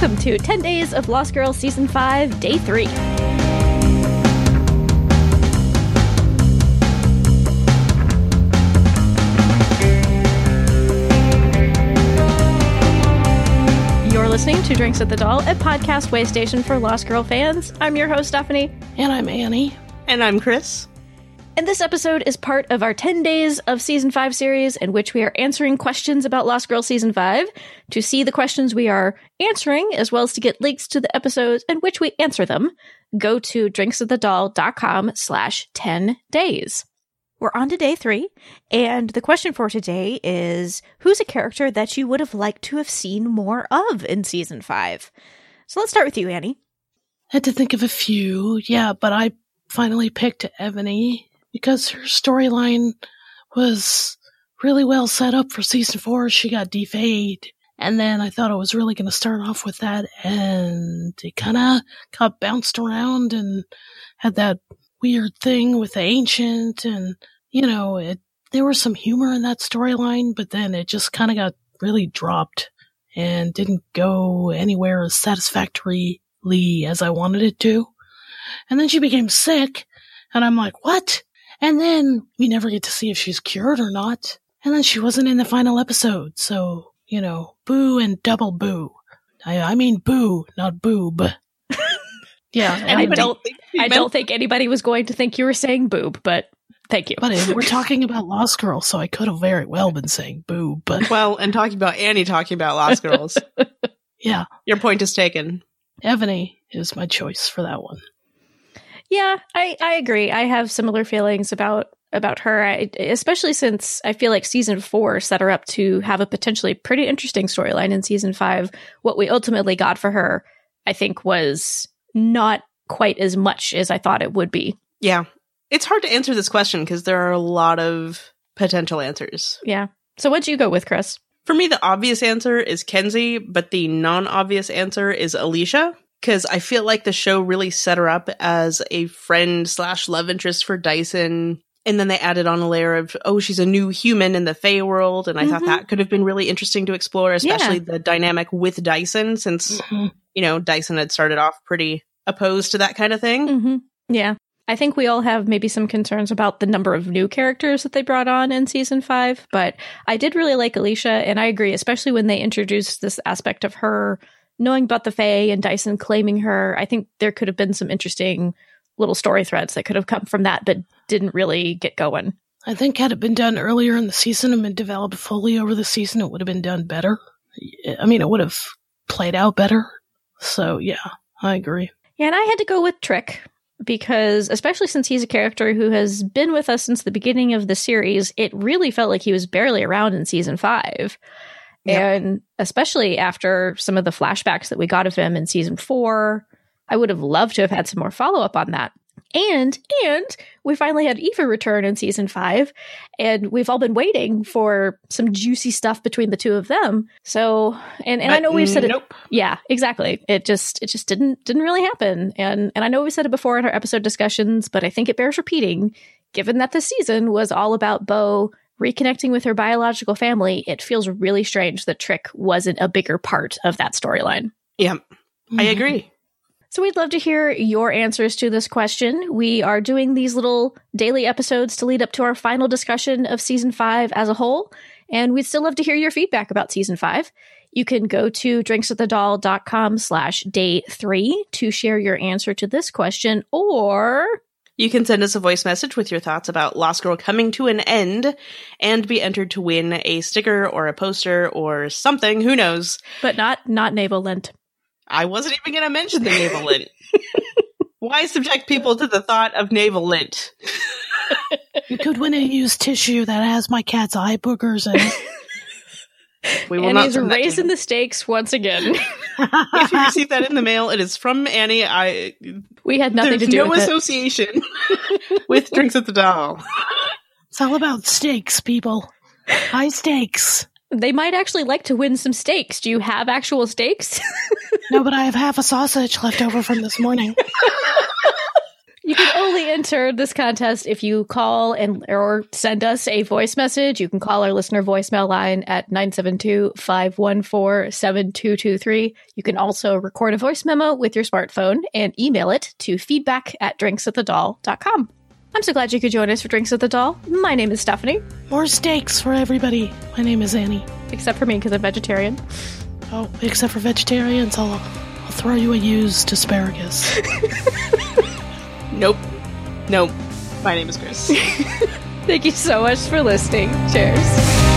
Welcome to 10 Days of Lost Girl Season 5, Day 3. You're listening to Drinks at the Dal, a podcast way station for Lost Girl fans. I'm your host, Stephanie. And I'm Annie. And I'm Chris. And this episode is part of our 10 Days of Season 5 series, in which we are answering questions about Lost Girl Season 5. To see the questions we are answering, as well as to get links to the episodes in which we answer them, go to drinksofthedoll.com slash 10 days. We're on to day three, and the question for today is Who's a character that you would have liked to have seen more of in season five? So let's start with you, Annie. I Had to think of a few, yeah, but I finally picked Evony because her storyline was really well set up for season four. She got defayed. And then I thought I was really going to start off with that, and it kind of got bounced around and had that weird thing with the ancient and you know it there was some humor in that storyline but then it just kind of got really dropped and didn't go anywhere as satisfactorily as I wanted it to. And then she became sick and I'm like, "What?" And then we never get to see if she's cured or not. And then she wasn't in the final episode. So, you know, boo and double boo. I, I mean boo, not boob. yeah. And I don't I don't think anybody was going to think you were saying boob, but thank you. But we're talking about Lost Girls, so I could have very well been saying boob. But well, and talking about Annie talking about Lost Girls. yeah, your point is taken. Evony is my choice for that one. Yeah, I I agree. I have similar feelings about about her, I, especially since I feel like season four set her up to have a potentially pretty interesting storyline in season five. What we ultimately got for her, I think, was not quite as much as I thought it would be. Yeah. It's hard to answer this question because there are a lot of potential answers. Yeah. So what'd you go with, Chris? For me, the obvious answer is Kenzi, but the non obvious answer is Alicia. Because I feel like the show really set her up as a friend slash love interest for Dyson. And then they added on a layer of, oh, she's a new human in the Fae world. And I mm-hmm. thought that could have been really interesting to explore, especially yeah. the dynamic with Dyson, since, mm-hmm. you know, Dyson had started off pretty opposed to that kind of thing. Mm-hmm. Yeah. I think we all have maybe some concerns about the number of new characters that they brought on in season five, but I did really like Alicia, and I agree, especially when they introduced this aspect of her knowing about the Fae and Dyson claiming her. I think there could have been some interesting little story threads that could have come from that, but didn't really get going. I think had it been done earlier in the season and been developed fully over the season, it would have been done better. I mean, it would have played out better. So yeah, I agree. Yeah, and I had to go with Trick because, especially since he's a character who has been with us since the beginning of the series, it really felt like he was barely around in season five. Yep. And especially after some of the flashbacks that we got of him in season four, I would have loved to have had some more follow up on that. And and we finally had Eva return in season five, and we've all been waiting for some juicy stuff between the two of them. So and and I know we've said nope. it. Yeah, exactly. It just it just didn't didn't really happen. And and I know we said it before in our episode discussions, but I think it bears repeating. Given that the season was all about Bo reconnecting with her biological family, it feels really strange that Trick wasn't a bigger part of that storyline. Yeah, mm-hmm. I agree. So we'd love to hear your answers to this question. We are doing these little daily episodes to lead up to our final discussion of season five as a whole. And we'd still love to hear your feedback about season five. You can go to drinksofthedoll.com slash day three to share your answer to this question, or you can send us a voice message with your thoughts about Lost Girl coming to an end and be entered to win a sticker or a poster or something, who knows. But not not navel lint. I wasn't even going to mention the navel lint. Why subject people to the thought of navel lint? you could win a used tissue that has my cat's eye boogers in it. We will and not he's raising the stakes once again. if you receive that in the mail, it is from Annie. I we had nothing to do. No with association with drinks at the Dal. It's all about stakes, people. High stakes. They might actually like to win some steaks. Do you have actual steaks? no, but I have half a sausage left over from this morning. You only enter this contest if you call and or send us a voice message. You can call our listener voicemail line at 972-514-7223. You can also record a voice memo with your smartphone and email it to feedback at drinksatthedal.com. I'm so glad you could join us for Drinks at the Dal. My name is Stephanie. More steaks for everybody. My name is Annie. Except for me because I'm vegetarian. Oh, except for vegetarians, I'll, I'll throw you a used asparagus. Nope. Nope. My name is Chris. Thank you so much for listening. Cheers.